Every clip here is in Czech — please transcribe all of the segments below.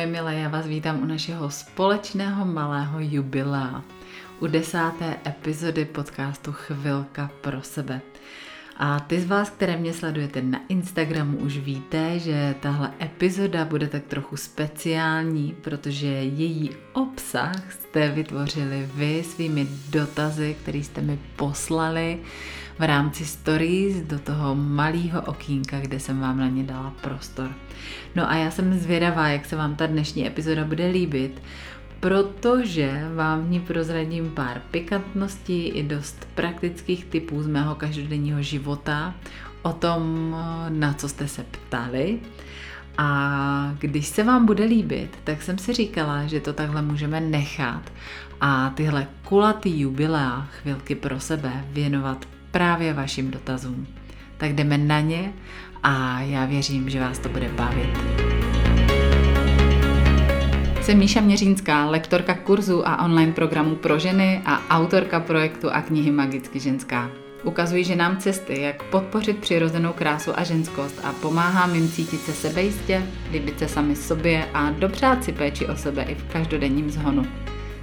moje milé, já vás vítám u našeho společného malého jubilea, u desáté epizody podcastu Chvilka pro sebe. A ty z vás, které mě sledujete na Instagramu, už víte, že tahle epizoda bude tak trochu speciální, protože její obsah jste vytvořili vy svými dotazy, které jste mi poslali v rámci stories do toho malého okýnka, kde jsem vám na ně dala prostor. No a já jsem zvědavá, jak se vám ta dnešní epizoda bude líbit, protože vám v ní prozradím pár pikantností i dost praktických typů z mého každodenního života o tom, na co jste se ptali. A když se vám bude líbit, tak jsem si říkala, že to takhle můžeme nechat a tyhle kulatý jubilea chvilky pro sebe věnovat právě vašim dotazům. Tak jdeme na ně a já věřím, že vás to bude bavit. Jsem Míša Měřínská, lektorka kurzu a online programů pro ženy a autorka projektu a knihy Magicky ženská. Ukazuji ženám cesty, jak podpořit přirozenou krásu a ženskost a pomáhám jim cítit se sebejistě, líbit se sami sobě a dopřát si péči o sebe i v každodenním zhonu.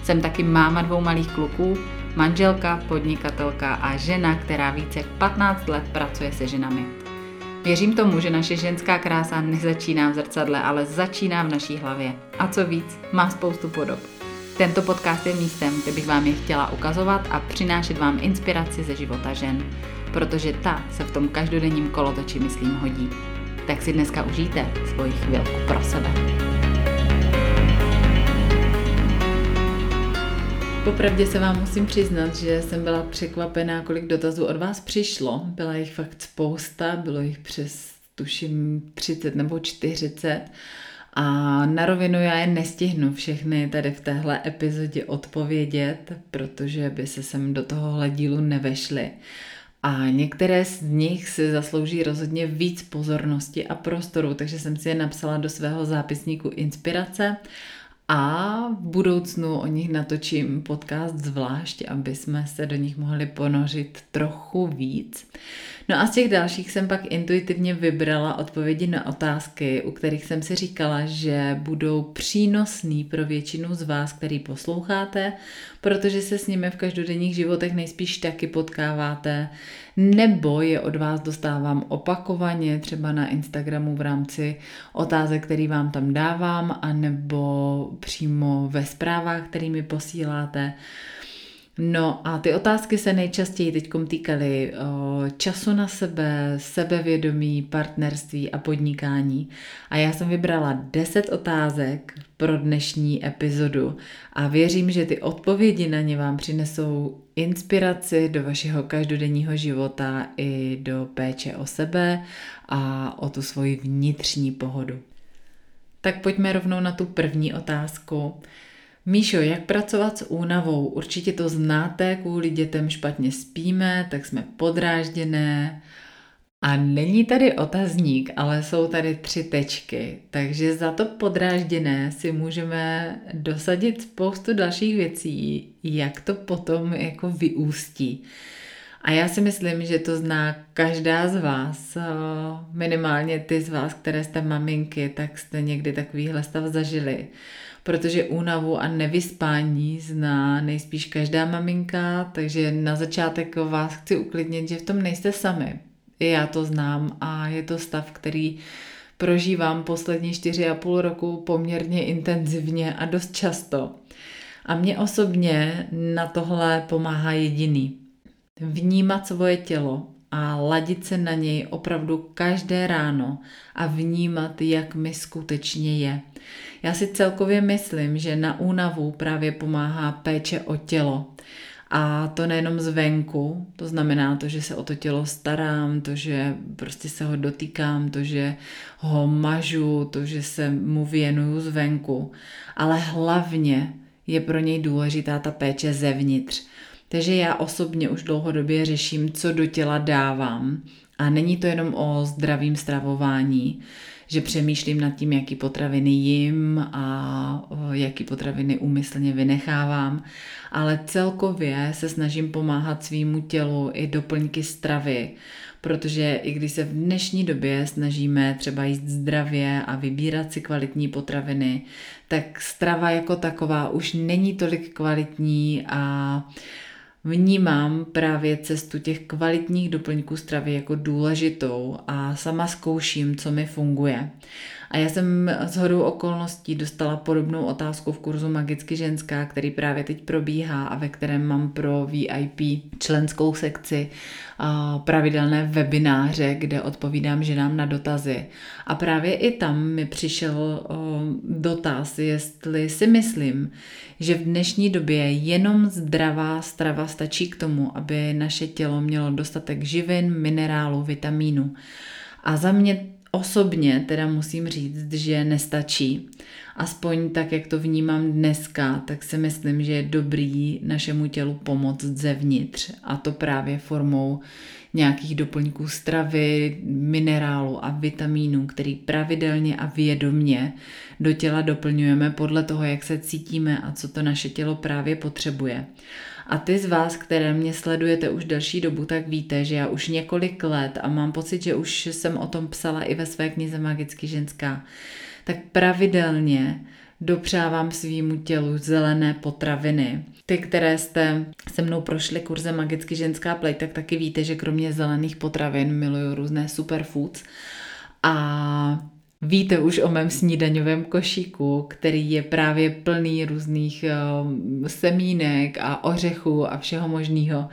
Jsem taky máma dvou malých kluků, manželka, podnikatelka a žena, která více jak 15 let pracuje se ženami. Věřím tomu, že naše ženská krása nezačíná v zrcadle, ale začíná v naší hlavě. A co víc, má spoustu podob. Tento podcast je místem, kde bych vám je chtěla ukazovat a přinášet vám inspiraci ze života žen, protože ta se v tom každodenním kolotoči, myslím, hodí. Tak si dneska užijte svoji chvilku pro sebe. Popravdě se vám musím přiznat, že jsem byla překvapená, kolik dotazů od vás přišlo. Byla jich fakt spousta, bylo jich přes tuším 30 nebo 40. A na rovinu já je nestihnu všechny tady v téhle epizodě odpovědět, protože by se sem do tohohle dílu nevešly. A některé z nich si zaslouží rozhodně víc pozornosti a prostoru, takže jsem si je napsala do svého zápisníku inspirace a v budoucnu o nich natočím podcast zvlášť, aby jsme se do nich mohli ponořit trochu víc. No a z těch dalších jsem pak intuitivně vybrala odpovědi na otázky, u kterých jsem si říkala, že budou přínosný pro většinu z vás, který posloucháte, protože se s nimi v každodenních životech nejspíš taky potkáváte, nebo je od vás dostávám opakovaně, třeba na Instagramu v rámci otázek, který vám tam dávám, anebo přímo ve zprávách, kterými posíláte. No a ty otázky se nejčastěji teď týkaly času na sebe, sebevědomí, partnerství a podnikání. A já jsem vybrala 10 otázek pro dnešní epizodu a věřím, že ty odpovědi na ně vám přinesou inspiraci do vašeho každodenního života i do péče o sebe a o tu svoji vnitřní pohodu. Tak pojďme rovnou na tu první otázku. Míšo, jak pracovat s únavou? Určitě to znáte, kvůli dětem špatně spíme, tak jsme podrážděné. A není tady otazník, ale jsou tady tři tečky, takže za to podrážděné si můžeme dosadit spoustu dalších věcí, jak to potom jako vyústí. A já si myslím, že to zná každá z vás, minimálně ty z vás, které jste maminky, tak jste někdy takovýhle stav zažili protože únavu a nevyspání zná nejspíš každá maminka, takže na začátek vás chci uklidnit, že v tom nejste sami. I já to znám a je to stav, který prožívám poslední čtyři a půl roku poměrně intenzivně a dost často. A mě osobně na tohle pomáhá jediný. Vnímat svoje tělo a ladit se na něj opravdu každé ráno a vnímat, jak mi skutečně je. Já si celkově myslím, že na únavu právě pomáhá péče o tělo. A to nejenom zvenku, to znamená to, že se o to tělo starám, to, že prostě se ho dotýkám, to, že ho mažu, to, že se mu věnuju zvenku, ale hlavně je pro něj důležitá ta péče zevnitř. Takže já osobně už dlouhodobě řeším, co do těla dávám. A není to jenom o zdravým stravování. že přemýšlím nad tím, jaký potraviny jim a jaký potraviny úmyslně vynechávám, ale celkově se snažím pomáhat svýmu tělu i doplňky stravy, protože i když se v dnešní době snažíme třeba jíst zdravě a vybírat si kvalitní potraviny, tak strava jako taková už není tolik kvalitní a vnímám právě cestu těch kvalitních doplňků stravy jako důležitou a sama zkouším, co mi funguje. A já jsem z hodou okolností dostala podobnou otázku v kurzu Magicky ženská, který právě teď probíhá a ve kterém mám pro VIP členskou sekci pravidelné webináře, kde odpovídám ženám na dotazy. A právě i tam mi přišel dotaz, jestli si myslím, že v dnešní době jenom zdravá strava stačí k tomu, aby naše tělo mělo dostatek živin, minerálu, vitamínu. A za mě osobně teda musím říct, že nestačí. Aspoň tak, jak to vnímám dneska, tak si myslím, že je dobrý našemu tělu pomoct zevnitř. A to právě formou nějakých doplňků stravy, minerálu a vitamínů, který pravidelně a vědomně do těla doplňujeme podle toho, jak se cítíme a co to naše tělo právě potřebuje. A ty z vás, které mě sledujete už delší dobu, tak víte, že já už několik let a mám pocit, že už jsem o tom psala i ve své knize Magicky ženská, tak pravidelně dopřávám svýmu tělu zelené potraviny. Ty, které jste se mnou prošli kurzem Magicky ženská play, tak taky víte, že kromě zelených potravin miluju různé superfoods. A Víte už o mém snídaňovém košíku, který je právě plný různých uh, semínek a ořechů a všeho možného,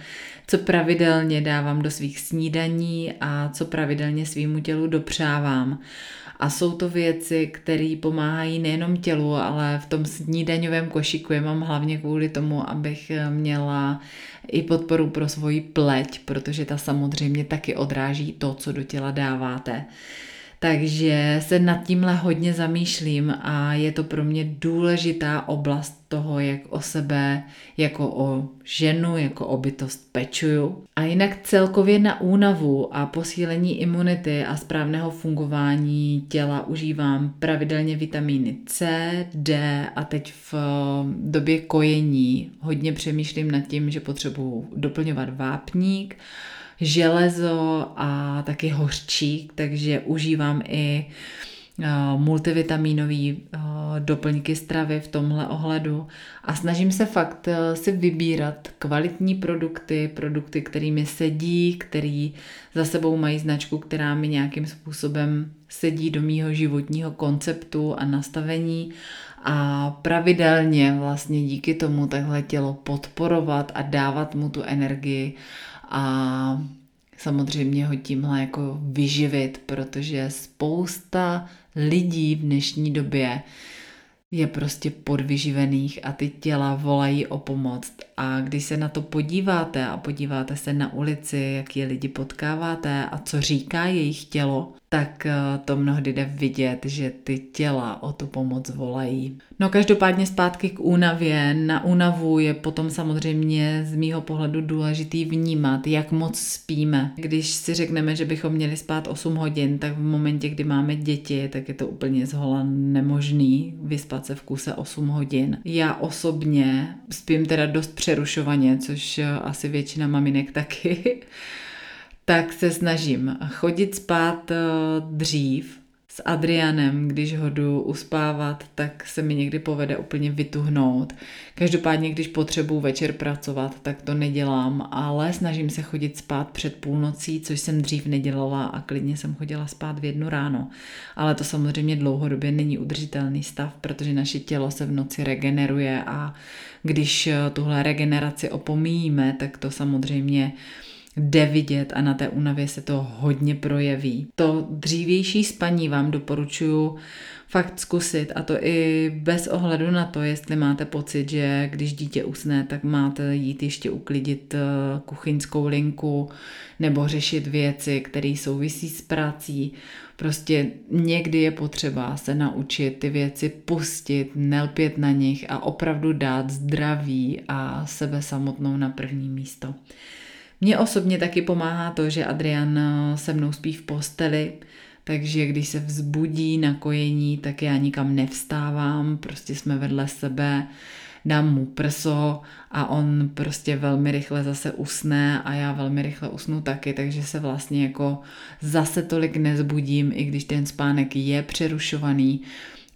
co pravidelně dávám do svých snídaní a co pravidelně svýmu tělu dopřávám. A jsou to věci, které pomáhají nejenom tělu, ale v tom snídaňovém košíku je mám hlavně kvůli tomu, abych měla i podporu pro svoji pleť, protože ta samozřejmě taky odráží to, co do těla dáváte. Takže se nad tímhle hodně zamýšlím a je to pro mě důležitá oblast toho, jak o sebe jako o ženu, jako o bytost pečuju. A jinak celkově na únavu a posílení imunity a správného fungování těla užívám pravidelně vitamíny C, D a teď v době kojení hodně přemýšlím nad tím, že potřebuji doplňovat vápník, železo a taky hořčík, takže užívám i eh, multivitaminové eh, doplňky stravy v tomhle ohledu. A snažím se fakt eh, si vybírat kvalitní produkty, produkty, kterými sedí, který za sebou mají značku, která mi nějakým způsobem sedí do mýho životního konceptu a nastavení. A pravidelně vlastně díky tomu takhle tělo podporovat a dávat mu tu energii a samozřejmě ho tímhle jako vyživit, protože spousta lidí v dnešní době je prostě podvyživených a ty těla volají o pomoc. A když se na to podíváte a podíváte se na ulici, jak je lidi potkáváte a co říká jejich tělo, tak eh, to mnohdy jde vidět, že ty těla o tu pomoc volají. No každopádně zpátky k únavě. Na únavu je potom samozřejmě z mýho pohledu důležitý vnímat, jak moc spíme. Když si řekneme, že bychom měli spát 8 hodin, tak v momentě, kdy máme děti, tak je to úplně zhola nemožný vyspat se v kuse 8 hodin. Já osobně spím teda dost přerušovaně, což asi většina maminek taky tak se snažím chodit spát eh, dřív s Adrianem, když ho jdu uspávat, tak se mi někdy povede úplně vytuhnout. Každopádně, když potřebuji večer pracovat, tak to nedělám, ale snažím se chodit spát před půlnocí, což jsem dřív nedělala a klidně jsem chodila spát v jednu ráno. Ale to samozřejmě dlouhodobě není udržitelný stav, protože naše tělo se v noci regeneruje a když eh, tuhle regeneraci opomíjíme, tak to samozřejmě jde vidět a na té únavě se to hodně projeví. To dřívější spaní vám doporučuji fakt zkusit a to i bez ohledu na to, jestli máte pocit, že když dítě usne, tak máte jít ještě uklidit eh, kuchyňskou linku nebo řešit věci, které souvisí s prací. Prostě někdy je potřeba se naučit ty věci pustit, nelpět na nich a opravdu dát zdraví a sebe samotnou na první místo. Mně osobně taky pomáhá to, že Adrian eh, se mnou spí v posteli, takže když se vzbudí na kojení, tak já nikam nevstávám, prostě jsme vedle sebe, dám mu prso a on prostě velmi rychle zase usne a já velmi rychle usnu taky, takže se vlastně jako zase tolik nezbudím, i když ten spánek je přerušovaný,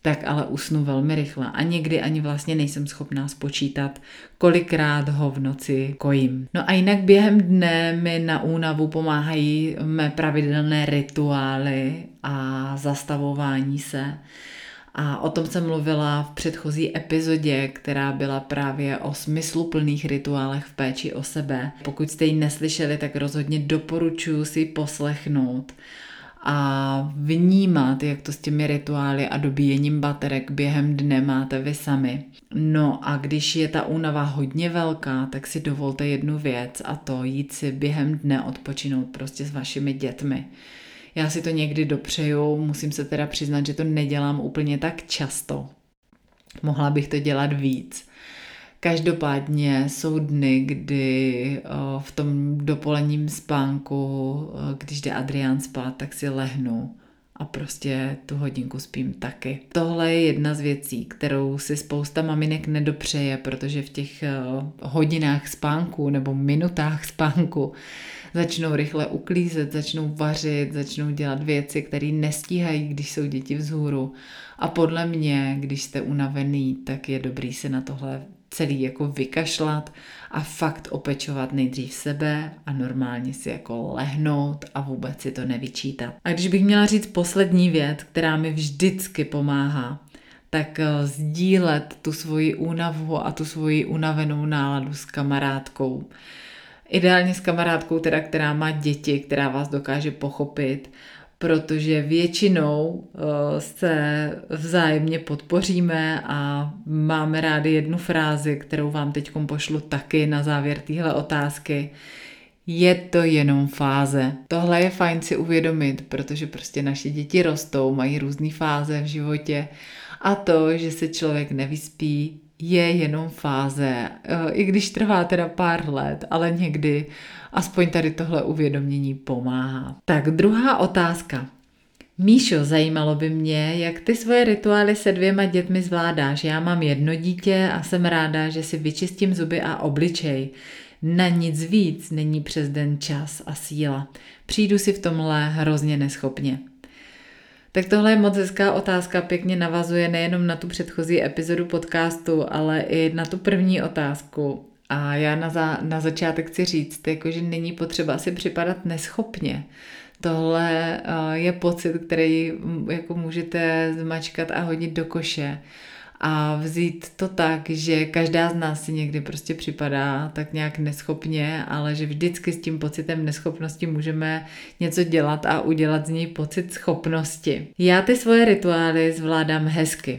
tak ale usnu velmi rychle a někdy ani vlastně nejsem schopná spočítat, kolikrát ho v noci kojím. No a jinak během dne mi na únavu pomáhají mé pravidelné rituály a zastavování se. A o tom jsem mluvila v předchozí epizodě, která byla právě o smysluplných rituálech v péči o sebe. Pokud jste ji neslyšeli, tak rozhodně doporučuji si poslechnout a vnímat, jak to s těmi rituály a dobíjením baterek během dne máte vy sami. No a když je ta únava hodně velká, tak si dovolte jednu věc a to jít si během dne odpočinout prostě s vašimi dětmi. Já si to někdy dopřeju, musím se teda přiznat, že to nedělám úplně tak často. Mohla bych to dělat víc. Každopádně jsou dny, kdy v tom dopolením spánku, když jde Adrián spát, tak si lehnu a prostě tu hodinku spím taky. Tohle je jedna z věcí, kterou si spousta maminek nedopřeje, protože v těch hodinách spánku nebo minutách spánku začnou rychle uklízet, začnou vařit, začnou dělat věci, které nestíhají, když jsou děti vzhůru. A podle mě, když jste unavený, tak je dobrý se na tohle celý jako vykašlat a fakt opečovat nejdřív sebe a normálně si jako lehnout a vůbec si to nevyčítat. A když bych měla říct poslední věc, která mi vždycky pomáhá, tak eh, sdílet tu svoji únavu a tu svoji unavenou náladu s kamarádkou. Ideálně s kamarádkou, teda, která má děti, která vás dokáže pochopit, protože většinou uh, se vzájemně podpoříme a máme rádi jednu frázi, kterou vám teď pošlu taky na závěr téhle otázky. Je to jenom fáze. Tohle je fajn si uvědomit, protože prostě naše děti rostou, mají různé fáze v životě a to, že se člověk nevyspí, je jenom fáze, eh, i když trvá teda pár let, ale někdy aspoň tady tohle uvědomění pomáhá. Tak druhá otázka. Míšo, zajímalo by mě, jak ty svoje rituály se dvěma dětmi zvládáš. Já mám jedno dítě a jsem ráda, že si vyčistím zuby a obličej. Na nic víc není přes den čas a síla. Přijdu si v tomhle hrozně neschopně. Tak tohle je moc hezká otázka, pěkně navazuje nejenom na tu předchozí epizodu podcastu, ale i na tu první otázku. A já na, za, na začátek chci říct, jako, že není potřeba si připadat neschopně. Tohle uh, je pocit, který jako můžete zmačkat a hodit do koše a vzít to tak, že každá z nás si někdy prostě připadá tak nějak neschopně, ale že vždycky s tím pocitem neschopnosti můžeme něco dělat a udělat z něj pocit schopnosti. Já ty svoje rituály zvládám hezky,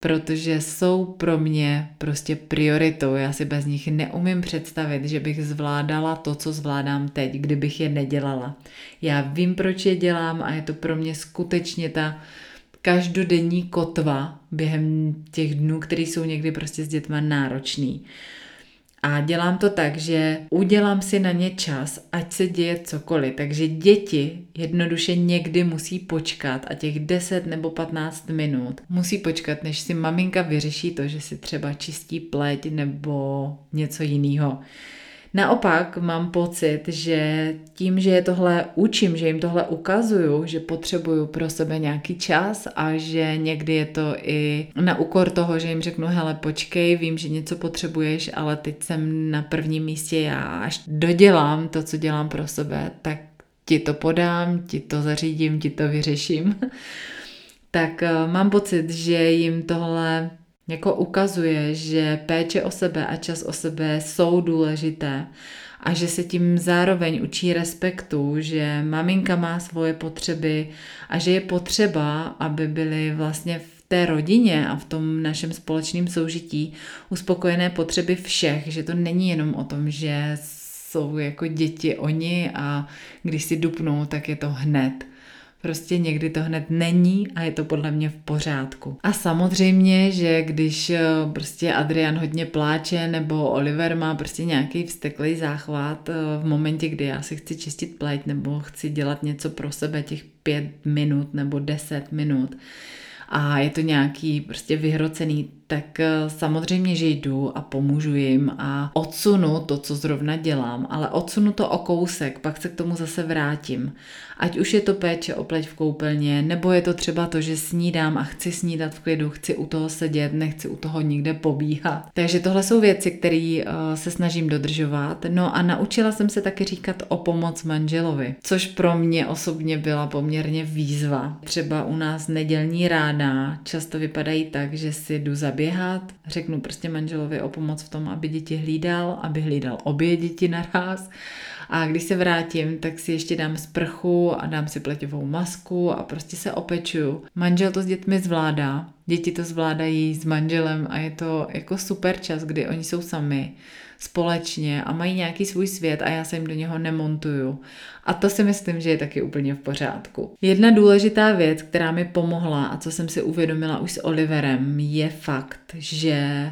protože jsou pro mě prostě prioritou. Já si bez nich neumím představit, že bych zvládala to, co zvládám teď, kdybych je nedělala. Já vím, proč je dělám a je to pro mě skutečně ta každodenní kotva během těch dnů, které jsou někdy prostě s dětma náročný. A dělám to tak, že udělám si na ně čas, ať se děje cokoliv. Takže děti jednoduše někdy musí počkat a těch 10 nebo 15 minut musí počkat, než si maminka vyřeší to, že si třeba čistí pleť nebo něco jiného. Naopak mám pocit, že tím, že je tohle učím, že jim tohle ukazuju, že potřebuju pro sebe nějaký čas a že někdy je to i na úkor toho, že jim řeknu, hele, počkej, vím, že něco potřebuješ, ale teď jsem na prvním místě já. Až dodělám to, co dělám pro sebe, tak ti to podám, ti to zařídím, ti to vyřeším. tak eh, mám pocit, že jim tohle jako ukazuje, že péče o sebe a čas o sebe jsou důležité a že se tím zároveň učí respektu, že maminka má svoje potřeby a že je potřeba, aby byly vlastně v té rodině a v tom našem společném soužití uspokojené potřeby všech, že to není jenom o tom, že jsou jako děti oni a když si dupnou, tak je to hned. Prostě někdy to hned není a je to podle mě v pořádku. A samozřejmě, že když eh, prostě Adrian hodně pláče nebo Oliver má prostě nějaký vsteklý záchvat eh, v momentě, kdy já si chci čistit pleť nebo chci dělat něco pro sebe těch pět minut nebo deset minut, a je to nějaký prostě vyhrocený tak eh, samozřejmě, že jdu a pomůžu jim a odsunu to, co zrovna dělám, ale odsunu to o kousek, pak se k tomu zase vrátím. Ať už je to péče o pleť v koupelně, nebo je to třeba to, že snídám a chci snídat v klidu, chci u toho sedět, nechci u toho nikde pobíhat. Takže tohle jsou věci, které uh, se snažím dodržovat. No a naučila jsem se taky říkat o pomoc manželovi, což pro mě osobně byla poměrně výzva. Třeba u nás nedělní rána často vypadají tak, že si jdu zabít běhat, řeknu prostě manželovi o pomoc v tom, aby děti hlídal, aby hlídal obě děti naraz. A když se vrátím, tak si ještě dám sprchu a dám si pleťovou masku a prostě se opečuju. Manžel to s dětmi zvládá, děti to zvládají s manželem a je to jako super čas, kdy oni jsou sami společně a mají nějaký svůj svět a já se jim do něho nemontuju. A to si myslím, že je taky úplně v pořádku. Jedna důležitá věc, která mi pomohla a co jsem si uvědomila už s Oliverem, je fakt, že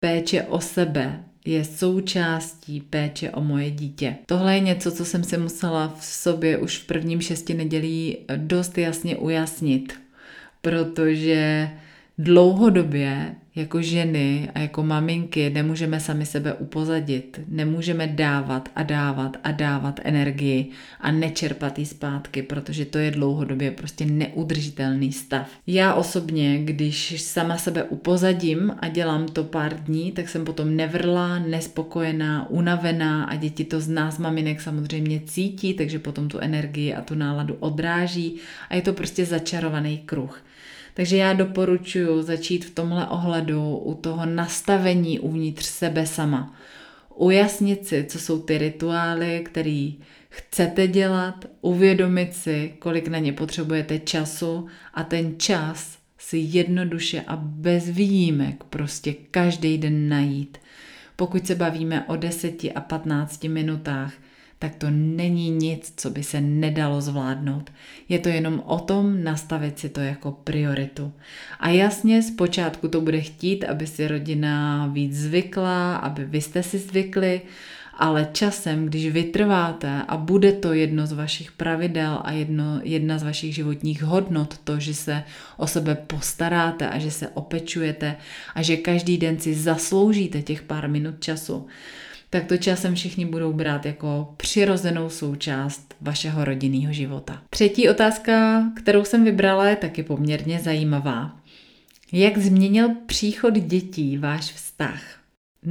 péče o sebe je součástí péče o moje dítě. Tohle je něco, co jsem si musela v sobě už v prvním šesti nedělí dost jasně ujasnit, protože dlouhodobě jako ženy a jako maminky nemůžeme sami sebe upozadit. Nemůžeme dávat a dávat a dávat energii a nečerpat ji zpátky, protože to je dlouhodobě prostě neudržitelný stav. Já osobně, když sama sebe upozadím a dělám to pár dní, tak jsem potom nevrlá, nespokojená, unavená a děti to z nás maminek samozřejmě cítí, takže potom tu energii a tu náladu odráží a je to prostě začarovaný kruh. Takže já doporučuji začít v tomhle ohledu u toho nastavení uvnitř sebe sama. Ujasnit si, co jsou ty rituály, které chcete dělat, uvědomit si, kolik na ně potřebujete času a ten čas si jednoduše a bez výjimek prostě každý den najít. Pokud se bavíme o 10 a 15 minutách, tak to není nic, co by se nedalo zvládnout. Je to jenom o tom nastavit si to jako prioritu. A jasně, zpočátku to bude chtít, aby si rodina víc zvykla, aby vy jste si zvykli, ale časem, když vytrváte a bude to jedno z vašich pravidel a jedno, jedna z vašich životních hodnot, to, že se o sebe postaráte a že se opečujete a že každý den si zasloužíte těch pár minut času, tak to časem všichni budou brát jako přirozenou součást vašeho rodinného života. Třetí otázka, kterou jsem vybrala, je taky poměrně zajímavá. Jak změnil příchod dětí váš vztah?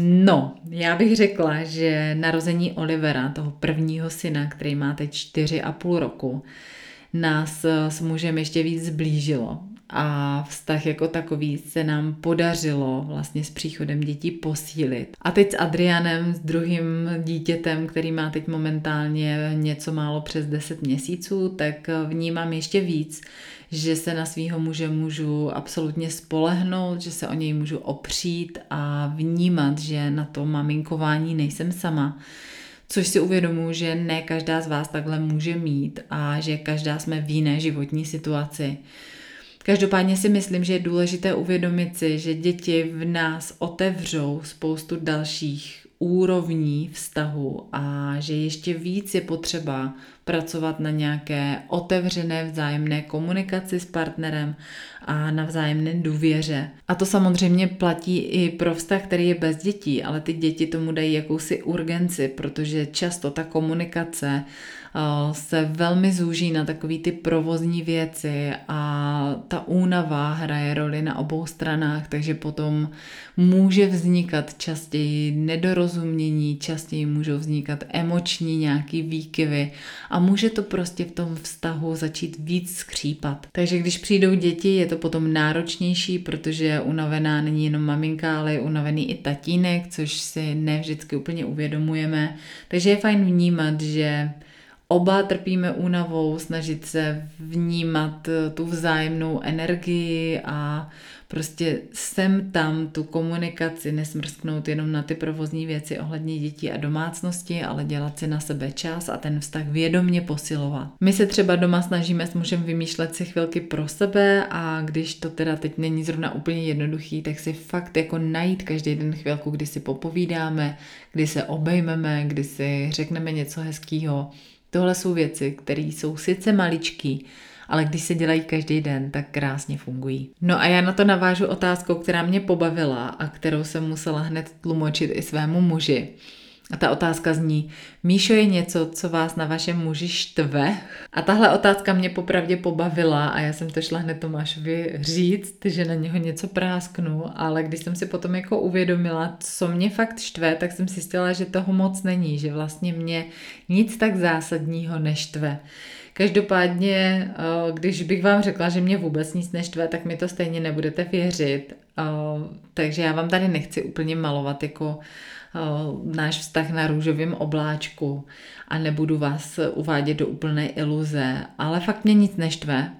No, já bych řekla, že narození Olivera, toho prvního syna, který má teď 4,5 roku, nás s mužem ještě víc zblížilo a vztah jako takový se nám podařilo vlastně s příchodem dětí posílit. A teď s Adrianem, s druhým dítětem, který má teď momentálně něco málo přes 10 měsíců, tak vnímám ještě víc, že se na svého muže můžu absolutně spolehnout, že se o něj můžu opřít a vnímat, že na to maminkování nejsem sama. Což si uvědomuji, že ne každá z vás takhle může mít a že každá jsme v jiné životní situaci. Každopádně si myslím, že je důležité uvědomit si, že děti v nás otevřou spoustu dalších úrovní vztahu a že ještě víc je potřeba pracovat na nějaké otevřené vzájemné komunikaci s partnerem a na vzájemné důvěře. A to samozřejmě platí i pro vztah, který je bez dětí, ale ty děti tomu dají jakousi urgenci, protože často ta komunikace se velmi zúží na takové ty provozní věci a ta únava hraje roli na obou stranách, takže potom může vznikat častěji nedorozumění, častěji můžou vznikat emoční nějaký výkyvy a může to prostě v tom vztahu začít víc skřípat. Takže když přijdou děti, je to potom náročnější, protože unavená není jenom maminka, ale je unavený i tatínek, což si ne vždycky úplně uvědomujeme. Takže je fajn vnímat, že oba trpíme únavou, snažit se vnímat eh, tu vzájemnou energii a prostě sem tam tu komunikaci nesmrsknout jenom na ty provozní věci ohledně dětí a domácnosti, ale dělat si na sebe čas a ten vztah vědomně posilovat. My se třeba doma snažíme s mužem vymýšlet si chvilky pro sebe a když to teda teď není zrovna úplně jednoduchý, tak si fakt jako najít každý den chvilku, kdy si popovídáme, kdy se obejmeme, kdy si řekneme něco hezkého. Tohle jsou věci, které jsou sice maličký, ale když se dělají každý den, tak krásně fungují. No a já na to navážu otázkou, která mě pobavila a kterou jsem musela hned tlumočit i svému muži. A ta otázka zní, Míšo je něco, co vás na vašem muži štve? A tahle otázka mě popravdě pobavila a já jsem to šla hned Tomášovi říct, že na něho něco prásknu, ale když jsem si potom jako uvědomila, co mě fakt štve, tak jsem si zjistila, že toho moc není, že vlastně mě nic tak zásadního neštve. Každopádně, eh, když bych vám řekla, že mě vůbec nic neštve, tak mi to stejně nebudete věřit. Eh, takže já vám tady nechci úplně malovat jako náš vztah na růžovém obláčku a nebudu vás uvádět do úplné iluze, ale fakt mě nic neštve.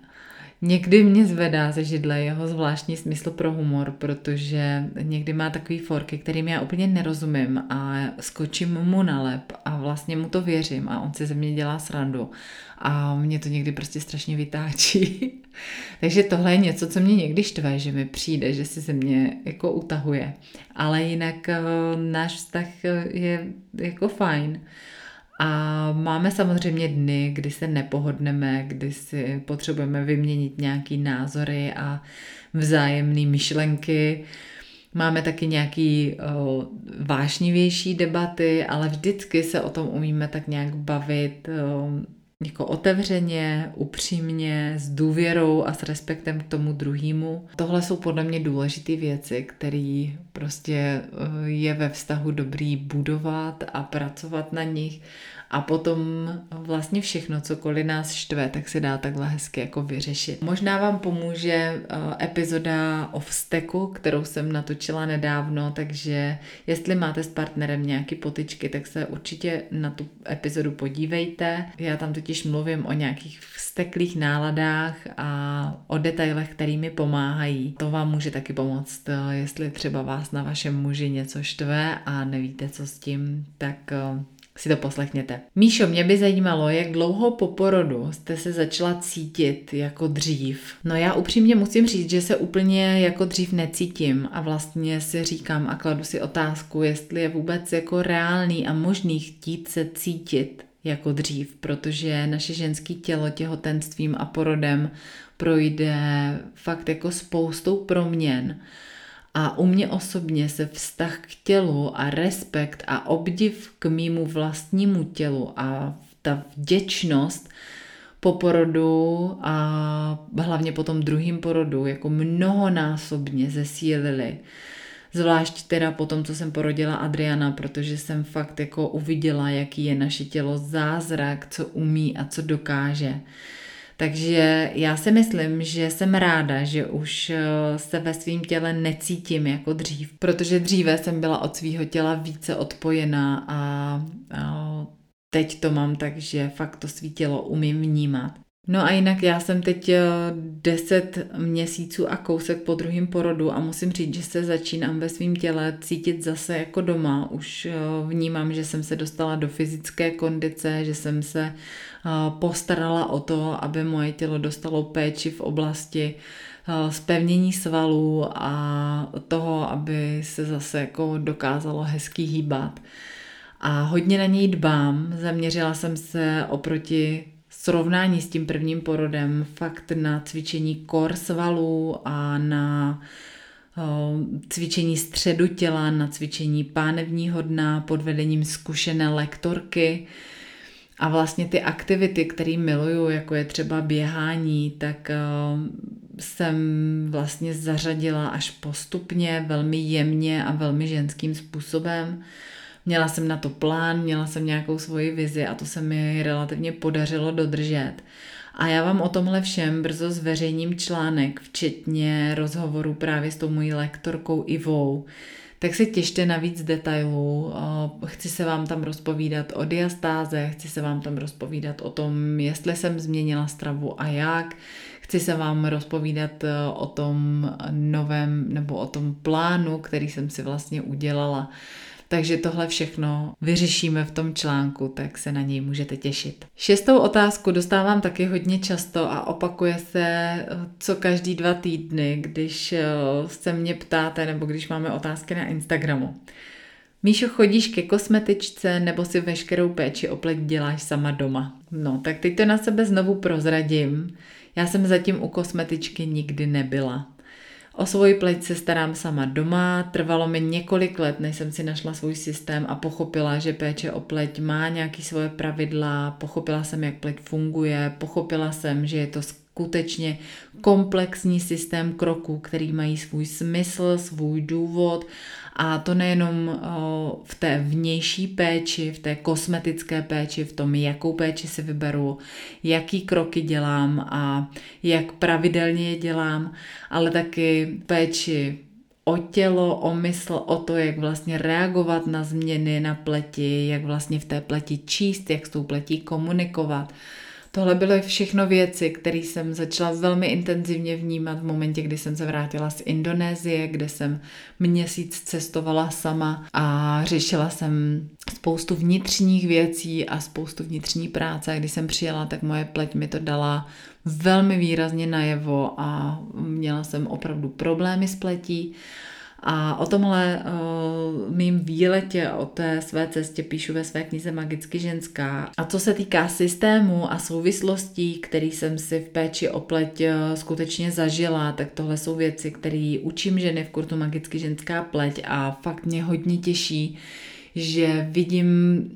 Někdy mě zvedá ze židle jeho zvláštní smysl pro humor, protože někdy má takový forky, kterým já úplně nerozumím a skočím mu na lep a vlastně mu to věřím a on si ze mě dělá srandu a mě to někdy prostě strašně vytáčí. Takže tohle je něco, co mě někdy štve, že mi přijde, že si ze mě jako utahuje. Ale jinak eh, náš vztah je jako fajn. A máme samozřejmě dny, kdy se nepohodneme, kdy si potřebujeme vyměnit nějaký názory a vzájemné myšlenky. Máme taky nějaký uh, vášnivější debaty, ale vždycky se o tom umíme tak nějak bavit uh, jako otevřeně, upřímně, s důvěrou a s respektem k tomu druhému. Tohle jsou podle mě důležité věci, které prostě eh, je ve vztahu dobrý budovat a pracovat na nich a potom vlastně všechno, cokoliv nás štve, tak se dá takhle hezky jako vyřešit. Možná vám pomůže eh, epizoda o vzteku, kterou jsem natočila nedávno, takže jestli máte s partnerem nějaký potičky, tak se určitě na tu epizodu podívejte. Já tam totiž mluvím o nějakých vzteklých náladách a o detailech, kterými pomáhají. To vám může taky pomoct, eh, jestli třeba vás na vašem muži něco štve a nevíte, co s tím, tak eh, si to poslechněte. Míšo, mě by zajímalo, jak dlouho po porodu jste se začala cítit jako dřív. No já upřímně musím říct, že se úplně jako dřív necítím a vlastně si říkám a kladu si otázku, jestli je vůbec jako reálný a možný chtít se cítit jako dřív, protože naše ženské tělo těhotenstvím a porodem projde fakt jako spoustou proměn a u mě osobně se vztah k tělu a respekt a obdiv k mýmu vlastnímu tělu a ta vděčnost po porodu a hlavně po tom druhém porodu jako mnohonásobně zesílily. Zvlášť teda po tom, co jsem porodila Adriana, protože jsem fakt jako uviděla, jaký je naše tělo zázrak, co umí a co dokáže. Takže já si myslím, že jsem ráda, že už eh, se ve svém těle necítím jako dřív, protože dříve jsem byla od svého těla více odpojená a, a teď to mám tak, že fakt to svý tělo umím vnímat. No a jinak já jsem teď 10 eh, měsíců a kousek po druhém porodu a musím říct, že se začínám ve svém těle cítit zase jako doma. Už eh, vnímám, že jsem se dostala do fyzické kondice, že jsem se eh, postarala o to, aby moje tělo dostalo péči v oblasti spevnění svalů a toho, aby se zase jako dokázalo hezky hýbat. A hodně na něj dbám. Zaměřila jsem se oproti srovnání s tím prvním porodem fakt na cvičení kor svalů a na cvičení středu těla, na cvičení pánevního dna pod vedením zkušené lektorky. A vlastně ty aktivity, které miluju, jako je třeba běhání, tak jsem vlastně zařadila až postupně, velmi jemně a velmi ženským způsobem. Měla jsem na to plán, měla jsem nějakou svoji vizi a to se mi relativně podařilo dodržet. A já vám o tomhle všem brzo zveřejním článek, včetně rozhovoru právě s tou mojí lektorkou Ivou. tak se těšte na víc detailů. Chci se vám tam rozpovídat o diastáze, chci se vám tam rozpovídat o tom, jestli jsem změnila stravu a jak. Chci se vám rozpovídat e, o tom novém nebo o tom plánu, který jsem si vlastně udělala. Takže tohle všechno vyřešíme v tom článku, tak se na něj můžete těšit. Šestou otázku dostávám taky hodně často a opakuje se eh, co každý dva týdny, když eh, se mě ptáte nebo když máme otázky na Instagramu. Míšo, chodíš ke kosmetičce nebo si veškerou péči o pleť děláš sama doma? No, tak teď to na sebe znovu prozradím. Já jsem zatím u kosmetičky nikdy nebyla. O svoji pleť se starám sama doma, trvalo mi několik let, než jsem si našla svůj systém a pochopila, že péče o pleť má nějaké svoje pravidla, pochopila jsem, jak pleť funguje, pochopila jsem, že je to skutečně komplexní systém kroků, který mají svůj smysl, svůj důvod a to nejenom v té vnější péči, v té kosmetické péči, v tom, jakou péči si vyberu, jaký kroky dělám a jak pravidelně je dělám, ale taky péči o tělo, o mysl, o to, jak vlastně reagovat na změny na pleti, jak vlastně v té pleti číst, jak s tou pletí komunikovat. Tohle byly všechno věci, které jsem začala velmi intenzivně vnímat v momentě, kdy jsem se vrátila z Indonésie, kde jsem měsíc cestovala sama a řešila jsem spoustu vnitřních věcí a spoustu vnitřní práce. A když jsem přijela, tak moje pleť mi to dala velmi výrazně najevo a měla jsem opravdu problémy s pletí. A o tomhle uh, mým výletě, o té své cestě píšu ve své knize Magicky ženská. A co se týká systému a souvislostí, který jsem si v péči o pleť skutečně zažila, tak tohle jsou věci, které učím ženy v kurtu Magicky ženská pleť a fakt mě hodně těší, že vidím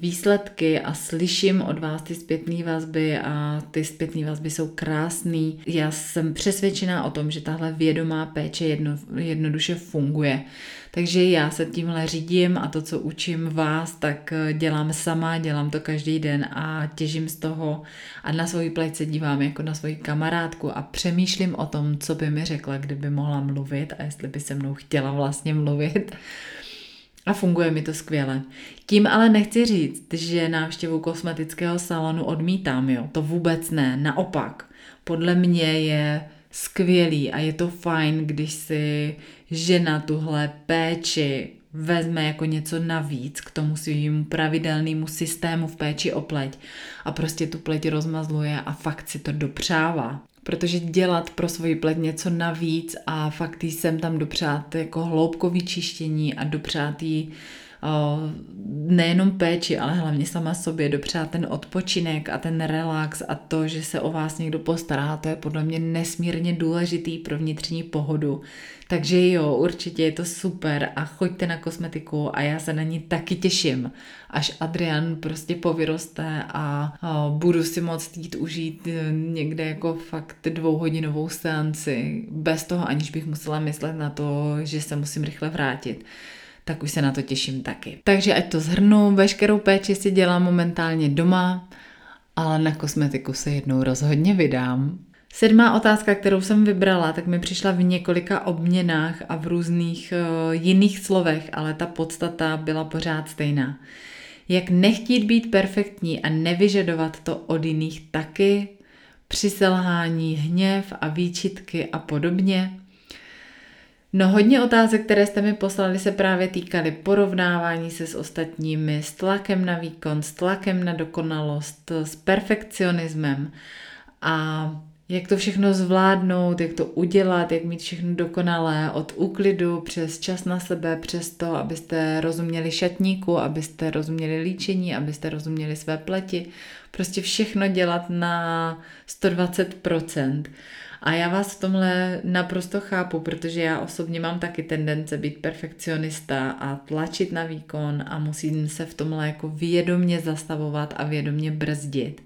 výsledky a slyším od vás ty zpětné vazby a ty zpětné vazby jsou krásné. Já jsem přesvědčená o tom, že tahle vědomá péče jedno, jednoduše funguje. Takže já se tímhle řídím a to, co učím vás, tak dělám sama, dělám to každý den a těžím z toho a na svoji pleť se dívám jako na svoji kamarádku a přemýšlím o tom, co by mi řekla, kdyby mohla mluvit a jestli by se mnou chtěla vlastně mluvit a funguje mi to skvěle. Tím ale nechci říct, že návštěvu kosmetického salonu odmítám, jo. To vůbec ne, naopak. Podle mě je skvělý a je to fajn, když si žena tuhle péči vezme jako něco navíc k tomu svým pravidelnému systému v péči o pleť a prostě tu pleť rozmazluje a fakt si to dopřává protože dělat pro svoji pleť něco navíc a fakt jí sem tam dopřát jako hloubkový čištění a dopřát jí nejenom péči, ale hlavně sama sobě dopřát ten odpočinek a ten relax a to, že se o vás někdo postará, to je podle mě nesmírně důležitý pro vnitřní pohodu. Takže jo, určitě je to super a choďte na kosmetiku a já se na ní taky těším, až Adrian prostě povyroste a, a budu si moct jít užít e, někde jako fakt dvouhodinovou seanci, bez toho aniž bych musela myslet na to, že se musím rychle vrátit tak už se na to těším taky. Takže ať to zhrnu, veškerou péči si dělám momentálně doma, ale na kosmetiku se jednou rozhodně vydám. Sedmá otázka, kterou jsem vybrala, tak mi přišla v několika obměnách a v různých uh, jiných slovech, ale ta podstata byla pořád stejná. Jak nechtít být perfektní a nevyžadovat to od jiných taky, při selhání hněv a výčitky a podobně – No hodně otázek, které jste mi poslali, se právě týkaly porovnávání se s ostatními, s tlakem na výkon, s tlakem na dokonalost, s perfekcionismem a jak to všechno zvládnout, jak to udělat, jak mít všechno dokonalé, od úklidu přes čas na sebe, přes to, abyste rozuměli šatníku, abyste rozuměli líčení, abyste rozuměli své pleti. Prostě všechno dělat na 120%. A já vás v tomhle naprosto chápu, protože já osobně mám taky tendence být perfekcionista a tlačit na výkon a musím se v tomhle jako vědomně zastavovat a vědomně brzdit.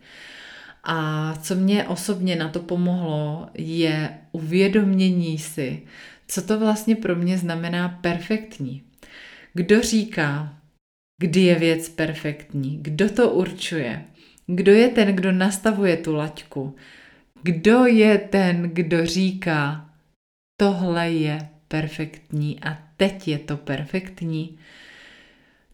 A co mě osobně na to pomohlo, je uvědomění si, co to vlastně pro mě znamená perfektní. Kdo říká, kdy je věc perfektní? Kdo to určuje? Kdo je ten, kdo nastavuje tu laťku? Kdo je ten, kdo říká, tohle je perfektní a teď je to perfektní.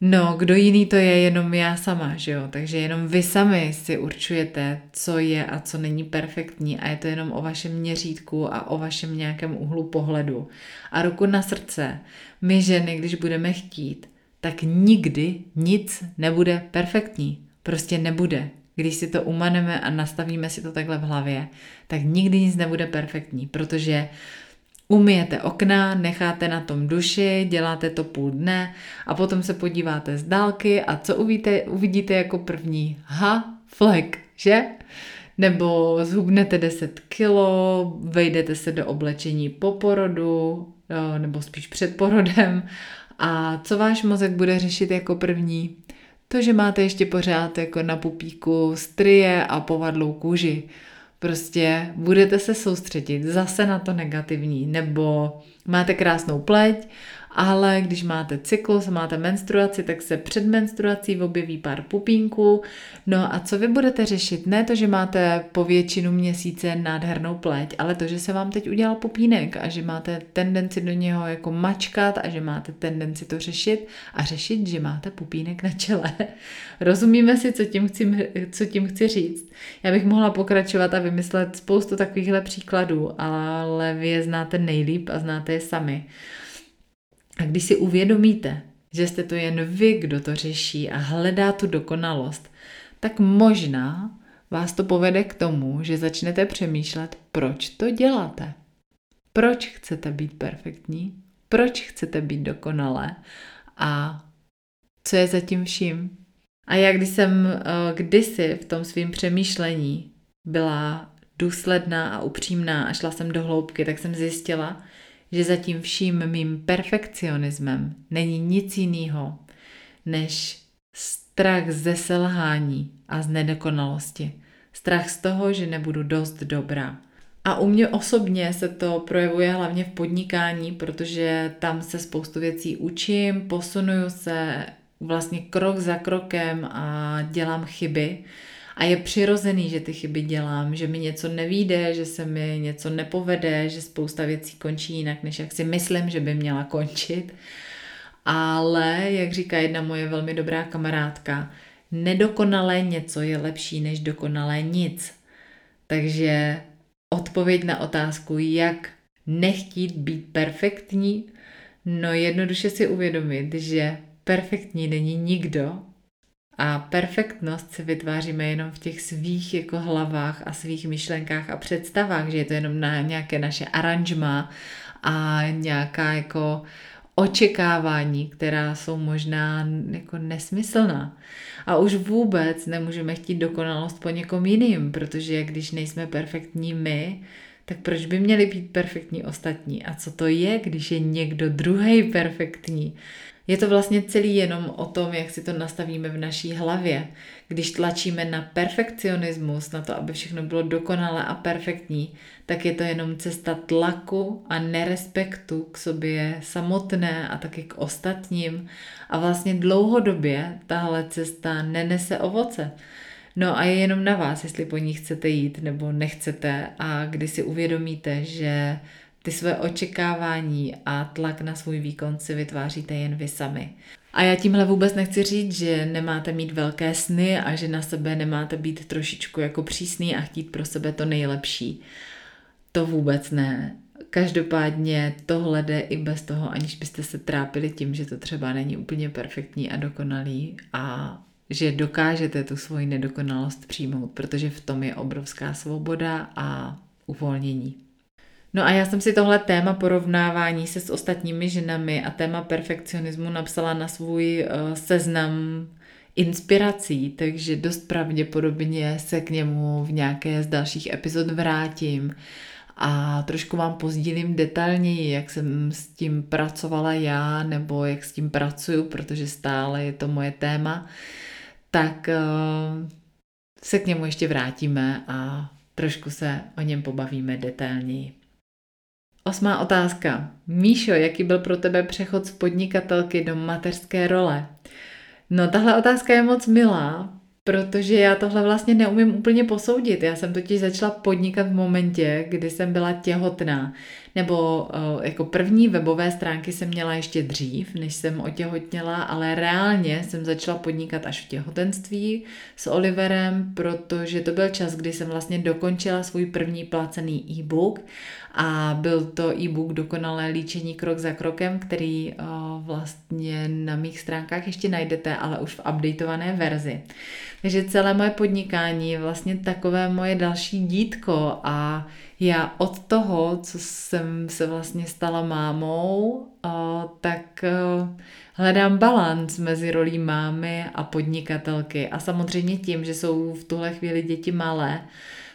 No, kdo jiný to je, jenom já sama, že jo? Takže jenom vy sami si určujete, co je a co není perfektní a je to jenom o vašem měřítku a o vašem nějakém úhlu pohledu. A ruku na srdce, my ženy, když budeme chtít, tak nikdy nic nebude perfektní. Prostě nebude. Když si to umaneme a nastavíme si to takhle v hlavě, tak nikdy nic nebude perfektní, protože umyjete okna, necháte na tom duši, děláte to půl dne a potom se podíváte z dálky a co uvidíte, uvidíte jako první? Ha, flek, že? Nebo zhubnete 10 kilo, vejdete se do oblečení po porodu, nebo spíš před porodem a co váš mozek bude řešit jako první? To, že máte ještě pořád jako na pupíku strie a povadlou kůži. Prostě budete se soustředit zase na to negativní, nebo máte krásnou pleť ale když máte cyklus, máte menstruaci, tak se před menstruací objeví pár pupínků. No a co vy budete řešit? Ne to, že máte po většinu měsíce nádhernou pleť, ale to, že se vám teď udělal pupínek a že máte tendenci do něho jako mačkat a že máte tendenci to řešit a řešit, že máte pupínek na čele. Rozumíme si, co tím chci, co tím chci říct. Já bych mohla pokračovat a vymyslet spoustu takovýchhle příkladů, ale vy je znáte nejlíp a znáte je sami. A když si uvědomíte, že jste to jen vy, kdo to řeší a hledá tu dokonalost, tak možná vás to povede k tomu, že začnete přemýšlet, proč to děláte. Proč chcete být perfektní? Proč chcete být dokonalé? A co je za tím vším? A já když jsem uh, kdysi v tom svém přemýšlení byla důsledná a upřímná a šla jsem do hloubky, tak jsem zjistila, že za tím vším mým perfekcionismem není nic jiného než strach ze selhání a z nedokonalosti. Strach z toho, že nebudu dost dobrá. A u mě osobně se to projevuje hlavně v podnikání, protože tam se spoustu věcí učím, posunuju se vlastně krok za krokem a dělám chyby. A je přirozený, že ty chyby dělám, že mi něco nevíde, že se mi něco nepovede, že spousta věcí končí jinak, než jak si myslím, že by měla končit. Ale, jak říká jedna moje velmi dobrá kamarádka, nedokonalé něco je lepší než dokonalé nic. Takže odpověď na otázku, jak nechtít být perfektní, no jednoduše si uvědomit, že perfektní není nikdo a perfektnost si vytváříme jenom v těch svých jako hlavách a svých myšlenkách a představách, že je to jenom na nějaké naše aranžma a nějaká jako očekávání, která jsou možná jako nesmyslná. A už vůbec nemůžeme chtít dokonalost po někom jiným, protože když nejsme perfektní my, tak proč by měli být perfektní ostatní? A co to je, když je někdo druhý perfektní? Je to vlastně celý jenom o tom, jak si to nastavíme v naší hlavě. Když tlačíme na perfekcionismus, na to, aby všechno bylo dokonalé a perfektní, tak je to jenom cesta tlaku a nerespektu k sobě samotné a taky k ostatním. A vlastně dlouhodobě tahle cesta nenese ovoce. No a je jenom na vás, jestli po ní chcete jít nebo nechcete a kdy si uvědomíte, že ty své očekávání a tlak na svůj výkon si vytváříte jen vy sami. A já tímhle vůbec nechci říct, že nemáte mít velké sny a že na sebe nemáte být trošičku jako přísný a chtít pro sebe to nejlepší. To vůbec ne. Každopádně tohle jde i bez toho, aniž byste se trápili tím, že to třeba není úplně perfektní a dokonalý a že dokážete tu svoji nedokonalost přijmout, protože v tom je obrovská svoboda a uvolnění. No a já jsem si tohle téma porovnávání se s ostatními ženami a téma perfekcionismu napsala na svůj uh, seznam inspirací, takže dost pravděpodobně se k němu v nějaké z dalších epizod vrátím a trošku vám pozdílím detailněji, jak jsem s tím pracovala já, nebo jak s tím pracuju, protože stále je to moje téma, tak uh, se k němu ještě vrátíme a trošku se o něm pobavíme detailněji. Osmá otázka. Míšo, jaký byl pro tebe přechod z podnikatelky do mateřské role? No tahle otázka je moc milá, protože já tohle vlastně neumím úplně posoudit. Já jsem totiž začala podnikat v momentě, kdy jsem byla těhotná. Nebo uh, jako první webové stránky jsem měla ještě dřív, než jsem otěhotněla, ale reálně jsem začala podnikat až v těhotenství s Oliverem, protože to byl čas, kdy jsem vlastně dokončila svůj první placený e-book a byl to e-book Dokonalé líčení krok za krokem, který uh, vlastně na mých stránkách ještě najdete, ale už v updateované verzi. Takže celé moje podnikání je vlastně takové moje další dítko a já od toho, co jsem se vlastně stala mámou, tak hledám balans mezi rolí mámy a podnikatelky. A samozřejmě tím, že jsou v tuhle chvíli děti malé,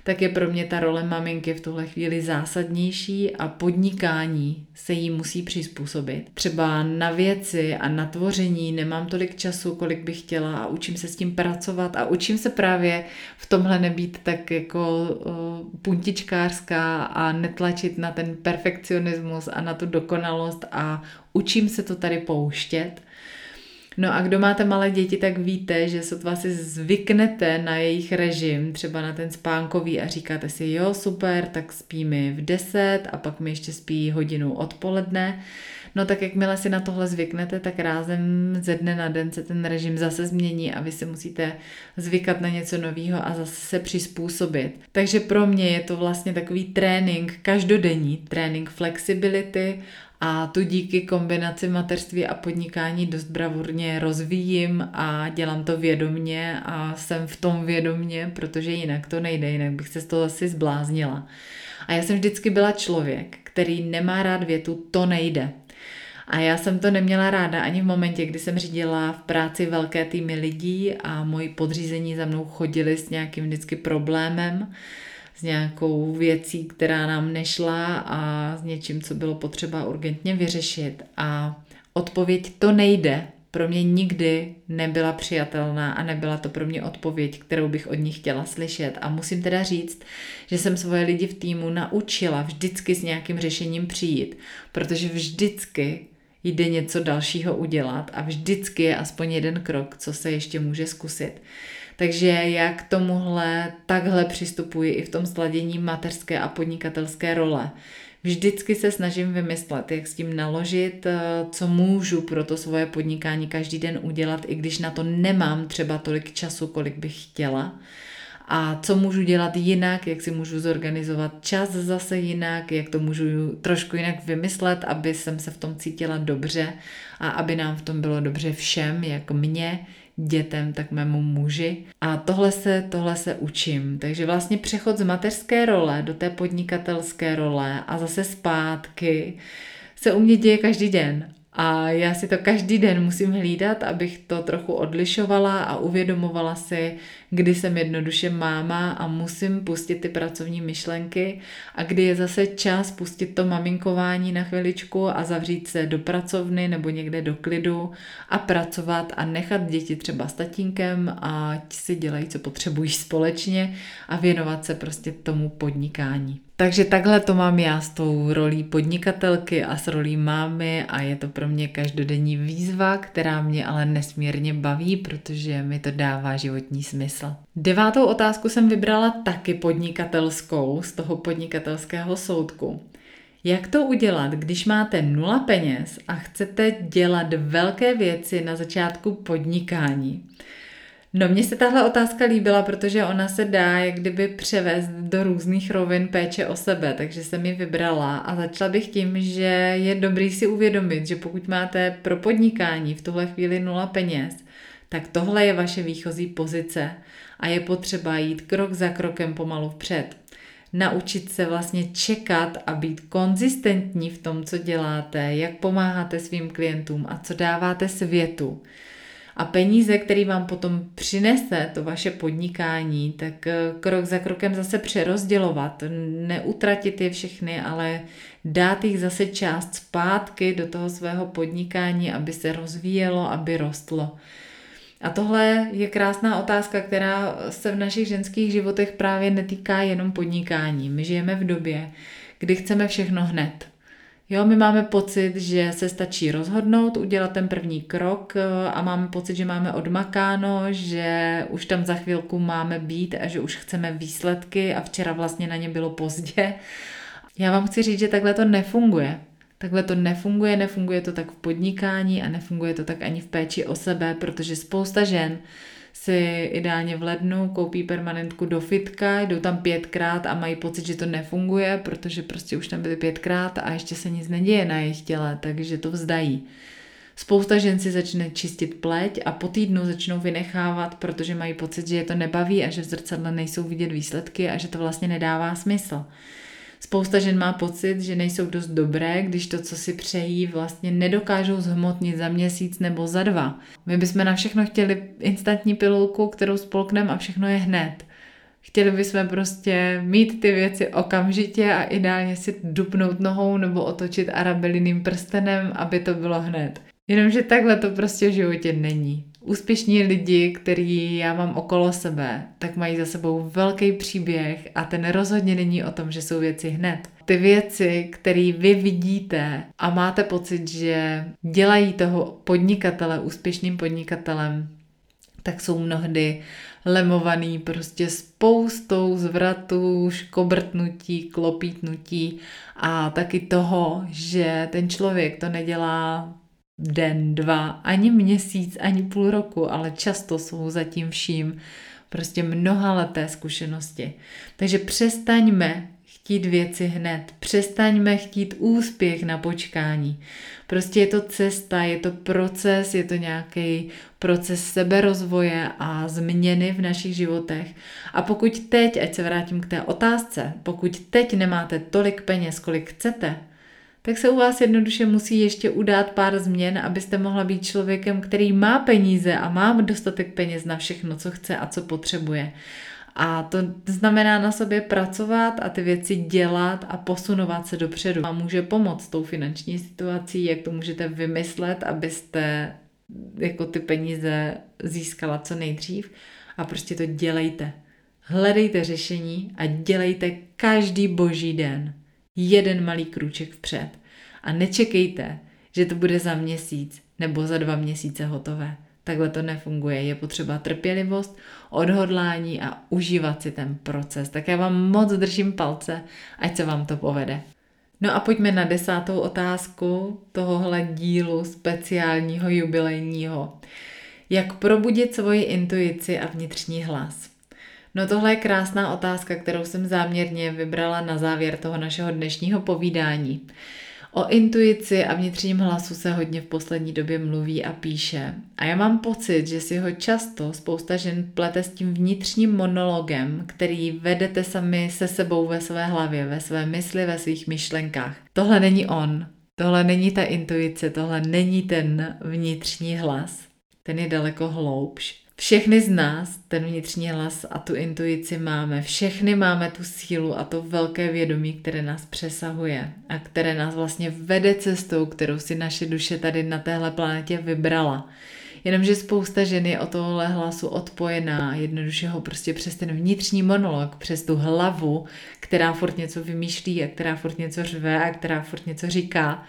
tak je pro mě ta role maminky v tuhle chvíli zásadnější a podnikání se jí musí přizpůsobit. Třeba na věci a na tvoření nemám tolik času, kolik bych chtěla a učím se s tím pracovat a učím se právě v tomhle nebýt tak jako uh, puntičkářská a netlačit na ten perfekcionismus a na tu dokonalost a učím se to tady pouštět No a kdo máte malé děti, tak víte, že sotva si zvyknete na jejich režim, třeba na ten spánkový a říkáte si, jo, super, tak spí mi v 10 a pak mi ještě spí hodinu odpoledne. No tak jakmile si na tohle zvyknete, tak rázem ze dne na den se ten režim zase změní a vy se musíte zvykat na něco nového a zase se přizpůsobit. Takže pro mě je to vlastně takový trénink, každodenní trénink flexibility a tu díky kombinaci mateřství a podnikání dost bravurně rozvíjím a dělám to vědomně a jsem v tom vědomně, protože jinak to nejde, jinak bych se z toho asi zbláznila. A já jsem vždycky byla člověk, který nemá rád větu, to nejde. A já jsem to neměla ráda ani v momentě, kdy jsem řídila v práci velké týmy lidí a moji podřízení za mnou chodili s nějakým vždycky problémem nějakou věcí, která nám nešla a s něčím, co bylo potřeba urgentně vyřešit. A odpověď to nejde pro mě nikdy nebyla přijatelná a nebyla to pro mě odpověď, kterou bych od nich chtěla slyšet. A musím teda říct, že jsem svoje lidi v týmu naučila vždycky s nějakým řešením přijít, protože vždycky jde něco dalšího udělat a vždycky je aspoň jeden krok, co se ještě může zkusit. Takže já k tomuhle takhle přistupuji i v tom sladění mateřské a podnikatelské role. Vždycky se snažím vymyslet, jak s tím naložit, eh, co můžu pro to svoje podnikání každý den udělat, i když na to nemám třeba tolik času, kolik bych chtěla. A co můžu dělat jinak, jak si můžu zorganizovat čas zase jinak, jak to můžu trošku jinak vymyslet, aby jsem se v tom cítila dobře a aby nám v tom bylo dobře všem, jak mě, dětem, tak mému muži. A tohle se, tohle se učím. Takže vlastně přechod z mateřské role do té podnikatelské role a zase zpátky se u mě děje každý den. A já si to každý den musím hlídat, abych to trochu odlišovala a uvědomovala si, kdy jsem jednoduše máma a musím pustit ty pracovní myšlenky a kdy je zase čas pustit to maminkování na chviličku a zavřít se do pracovny nebo někde do klidu a pracovat a nechat děti třeba s tatínkem a si dělají, co potřebují společně a věnovat se prostě tomu podnikání. Takže takhle to mám já s tou rolí podnikatelky a s rolí mámy a je to pro mě každodenní výzva, která mě ale nesmírně baví, protože mi to dává životní smysl. Devátou otázku jsem vybrala taky podnikatelskou z toho podnikatelského soudku. Jak to udělat, když máte nula peněz a chcete dělat velké věci na začátku podnikání? No mně se tahle otázka líbila, protože ona se dá jak kdyby převést do různých rovin péče o sebe, takže jsem ji vybrala a začala bych tím, že je dobrý si uvědomit, že pokud máte pro podnikání v tuhle chvíli nula peněz, tak tohle je vaše výchozí pozice a je potřeba jít krok za krokem pomalu vpřed. Naučit se vlastně čekat a být konzistentní v tom, co děláte, jak pomáháte svým klientům a co dáváte světu a peníze, které vám potom přinese to vaše podnikání, tak eh, krok za krokem zase přerozdělovat, neutratit je všechny, ale dát jich zase část zpátky do toho svého podnikání, aby se rozvíjelo, aby rostlo. A tohle je krásná otázka, která se v našich ženských životech právě netýká jenom podnikání. My žijeme v době, kdy chceme všechno hned. Jo, my máme pocit, že se stačí rozhodnout, udělat ten první krok eh, a máme pocit, že máme odmakáno, že už tam za chvilku máme být a že už chceme výsledky a včera vlastně na ně bylo pozdě. Já vám chci říct, že takhle to nefunguje. Takhle to nefunguje, nefunguje to tak v podnikání a nefunguje to tak ani v péči o sebe, protože spousta žen si ideálně v lednu koupí permanentku do fitka, jdou tam pětkrát a mají pocit, že to nefunguje, protože prostě už tam byly pětkrát a ještě se nic neděje na jejich těle, takže to vzdají. Spousta žen si začne čistit pleť a po týdnu začnou vynechávat, protože mají pocit, že je to nebaví a že v zrcadle nejsou vidět výsledky a že to vlastně nedává smysl. Spousta žen má pocit, že nejsou dost dobré, když to, co si přejí, vlastně nedokážou zhmotnit za měsíc nebo za dva. My bychom na všechno chtěli instantní pilulku, kterou spolkneme a všechno je hned. Chtěli bychom prostě mít ty věci okamžitě a ideálně si dupnout nohou nebo otočit arabeliným prstenem, aby to bylo hned. Jenomže takhle to prostě v životě není. Úspěšní lidi, který já mám okolo sebe, tak mají za sebou velký příběh a ten rozhodně není o tom, že jsou věci hned. Ty věci, které vy vidíte a máte pocit, že dělají toho podnikatele úspěšným podnikatelem, tak jsou mnohdy lemovaný prostě spoustou zvratů, škobrtnutí, klopítnutí a taky toho, že ten člověk to nedělá den, dva, ani měsíc, ani půl roku, ale často jsou zatím vším prostě mnoha leté zkušenosti. Takže přestaňme chtít věci hned. Přestaňme chtít úspěch na počkání. Prostě je to cesta, je to proces, je to nějaký proces seberozvoje a změny v našich životech. A pokud teď, ať se vrátím k té otázce, pokud teď nemáte tolik peněz, kolik chcete, tak se u vás jednoduše musí ještě udát pár změn, abyste mohla být člověkem, který má peníze a má dostatek peněz na všechno, co chce a co potřebuje. A to znamená na sobě pracovat a ty věci dělat a posunovat se dopředu. A může pomoct tou finanční situací, jak to můžete vymyslet, abyste jako ty peníze získala co nejdřív. A prostě to dělejte. Hledejte řešení a dělejte každý boží den jeden malý krůček vpřed. A nečekejte, že to bude za měsíc nebo za dva měsíce hotové. Takhle to nefunguje. Je potřeba trpělivost, odhodlání a užívat si ten proces. Tak já vám moc držím palce, ať se vám to povede. No a pojďme na desátou otázku tohohle dílu speciálního jubilejního. Jak probudit svoji intuici a vnitřní hlas? No tohle je krásná otázka, kterou jsem záměrně vybrala na závěr toho našeho dnešního povídání. O intuici a vnitřním hlasu se hodně v poslední době mluví a píše. A já mám pocit, že si ho často spousta žen plete s tím vnitřním monologem, který vedete sami se sebou ve své hlavě, ve své mysli, ve svých myšlenkách. Tohle není on. Tohle není ta intuice, tohle není ten vnitřní hlas. Ten je daleko hloubš. Všechny z nás ten vnitřní hlas a tu intuici máme. Všechny máme tu sílu a to velké vědomí, které nás přesahuje a které nás vlastně vede cestou, kterou si naše duše tady na téhle planetě vybrala. Jenomže spousta žen je o tohle hlasu odpojená, jednoduše ho prostě přes ten vnitřní monolog, přes tu hlavu, která furt něco vymýšlí a která furt něco řve a která furt něco říká,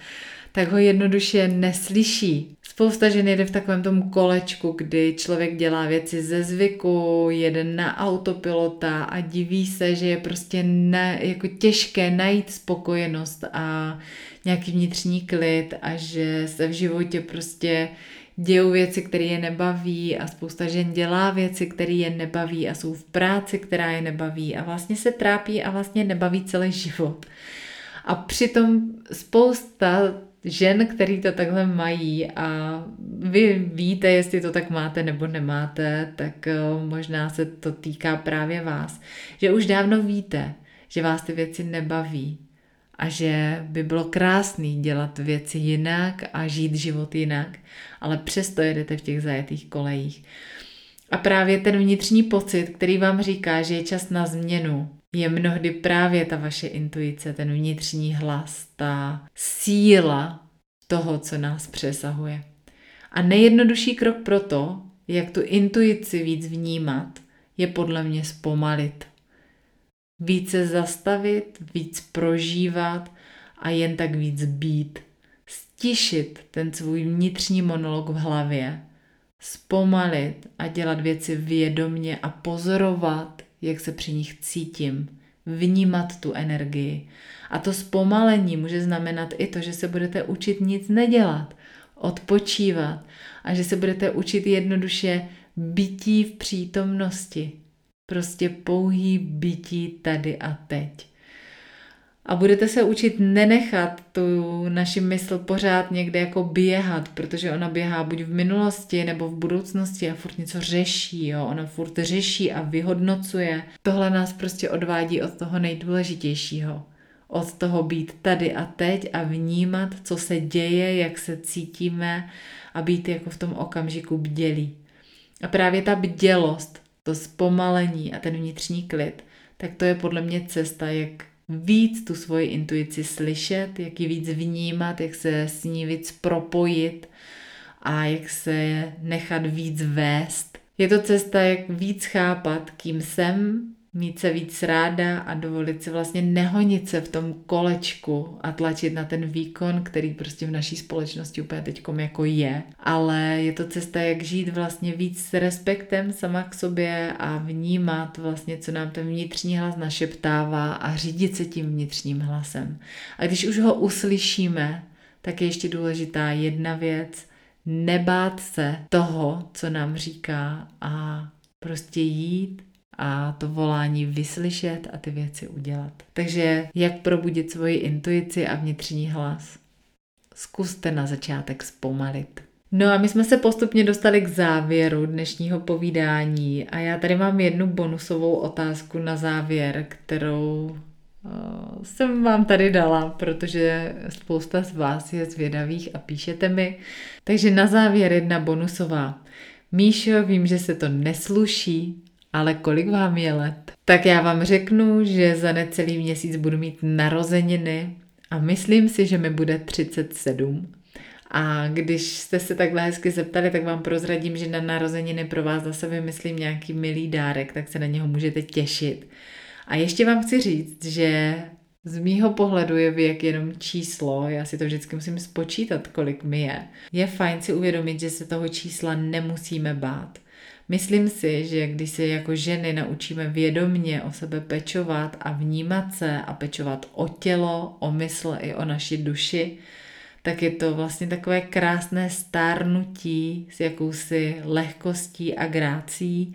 tak ho jednoduše neslyší. Spousta žen jede v takovém tom kolečku, kdy člověk dělá věci ze zvyku, jede na autopilota a diví se, že je prostě ne, jako těžké najít spokojenost a nějaký vnitřní klid a že se v životě prostě dějou věci, které je nebaví a spousta žen dělá věci, které je nebaví a jsou v práci, která je nebaví a vlastně se trápí a vlastně nebaví celý život. A přitom spousta žen, který to takhle mají a vy víte, jestli to tak máte nebo nemáte, tak eh, možná se to týká právě vás. Že už dávno víte, že vás ty věci nebaví a že by bylo krásný dělat věci jinak a žít život jinak, ale přesto jedete v těch zajetých kolejích. A právě ten vnitřní pocit, který vám říká, že je čas na změnu, je mnohdy právě ta vaše intuice, ten vnitřní hlas, ta síla toho, co nás přesahuje. A nejjednodušší krok pro to, jak tu intuici víc vnímat, je podle mě zpomalit. Více zastavit, víc prožívat a jen tak víc být. Stišit ten svůj vnitřní monolog v hlavě, zpomalit a dělat věci vědomně a pozorovat, jak se při nich cítím, vnímat tu energii. A to zpomalení může znamenat i to, že se budete učit nic nedělat, odpočívat a že se budete učit jednoduše bytí v přítomnosti. Prostě pouhý bytí tady a teď. A budete se učit nenechat tu naši mysl pořád někde jako běhat, protože ona běhá buď v minulosti nebo v budoucnosti a furt něco řeší, jo? ona furt řeší a vyhodnocuje. Tohle nás prostě odvádí od toho nejdůležitějšího. Od toho být tady a teď a vnímat, co se děje, jak se cítíme a být jako v tom okamžiku bdělí. A právě ta bdělost, to zpomalení a ten vnitřní klid, tak to je podle mě cesta, jak víc tu svoji intuici slyšet, jak ji víc vnímat, jak se s ní víc propojit a jak se nechat víc vést. Je to cesta, jak víc chápat, kým jsem, mít se víc ráda a dovolit si vlastně nehonit se v tom kolečku a tlačit na ten výkon, který prostě v naší společnosti úplně teďkom jako je. Ale je to cesta, jak žít vlastně víc s respektem sama k sobě a vnímat vlastně, co nám ten vnitřní hlas našeptává a řídit se tím vnitřním hlasem. A když už ho uslyšíme, tak je ještě důležitá jedna věc, nebát se toho, co nám říká a prostě jít a to volání vyslyšet a ty věci udělat. Takže jak probudit svoji intuici a vnitřní hlas? Zkuste na začátek zpomalit. No a my jsme se postupně dostali k závěru dnešního povídání a já tady mám jednu bonusovou otázku na závěr, kterou uh, jsem vám tady dala, protože spousta z vás je zvědavých a píšete mi. Takže na závěr jedna bonusová. Míšo, vím, že se to nesluší, ale kolik vám je let? Tak já vám řeknu, že za necelý měsíc budu mít narozeniny a myslím si, že mi bude 37. A když jste se takhle hezky zeptali, tak vám prozradím, že na narozeniny pro vás zase vymyslím nějaký milý dárek, tak se na něho můžete těšit. A ještě vám chci říct, že z mýho pohledu je věk jenom číslo, já si to vždycky musím spočítat, kolik mi je. Je fajn si uvědomit, že se toho čísla nemusíme bát. Myslím si, že když se jako ženy naučíme vědomně o sebe pečovat a vnímat se a pečovat o tělo, o mysl i o naši duši, tak je to vlastně takové krásné stárnutí s jakousi lehkostí a grácí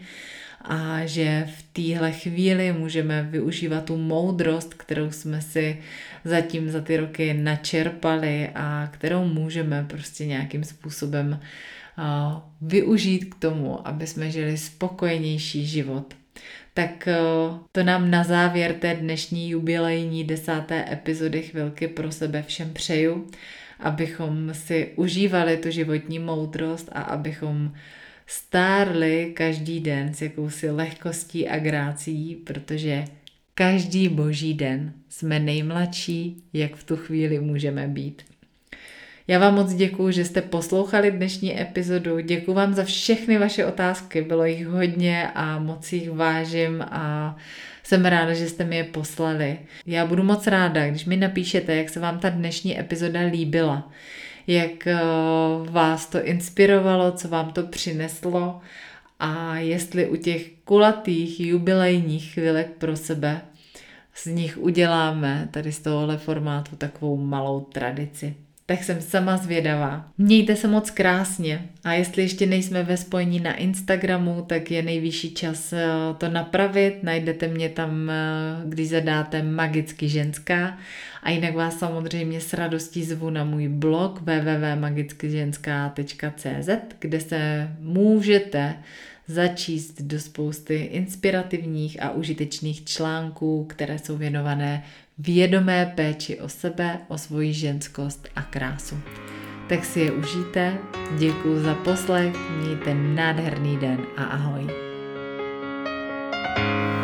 a že v téhle chvíli můžeme využívat tu moudrost, kterou jsme si zatím za ty roky načerpali a kterou můžeme prostě nějakým způsobem využít k tomu, aby jsme žili spokojenější život. Tak e, to nám na závěr té dnešní jubilejní desáté epizody chvilky pro sebe všem přeju, abychom si užívali tu životní moudrost a abychom stárli každý den s jakousi lehkostí a grácí, protože každý boží den jsme nejmladší, jak v tu chvíli můžeme být. Já vám moc děkuji, že jste poslouchali dnešní epizodu. Děkuji vám za všechny vaše otázky, bylo jich hodně a moc jich vážím a jsem ráda, že jste mi je poslali. Já budu moc ráda, když mi napíšete, jak se vám ta dnešní epizoda líbila, jak eh, vás to inspirovalo, co vám to přineslo a jestli u těch kulatých jubilejních chvilek pro sebe z nich uděláme tady z tohohle formátu takovou malou tradici tak jsem sama zvědavá. Mějte se moc krásně a jestli ještě nejsme ve spojení na Instagramu, tak je nejvyšší čas eh, to napravit. Najdete mě tam, eh, když zadáte magicky ženská a jinak vás samozřejmě s radostí zvu na můj blog www.magickyženská.cz, kde se můžete začíst do spousty inspirativních a užitečných článků, které jsou věnované vědomé péči o sebe, o svoji ženskost a krásu. Tak si je užijte, děkuji za poslech, mějte nádherný den a ahoj. thank you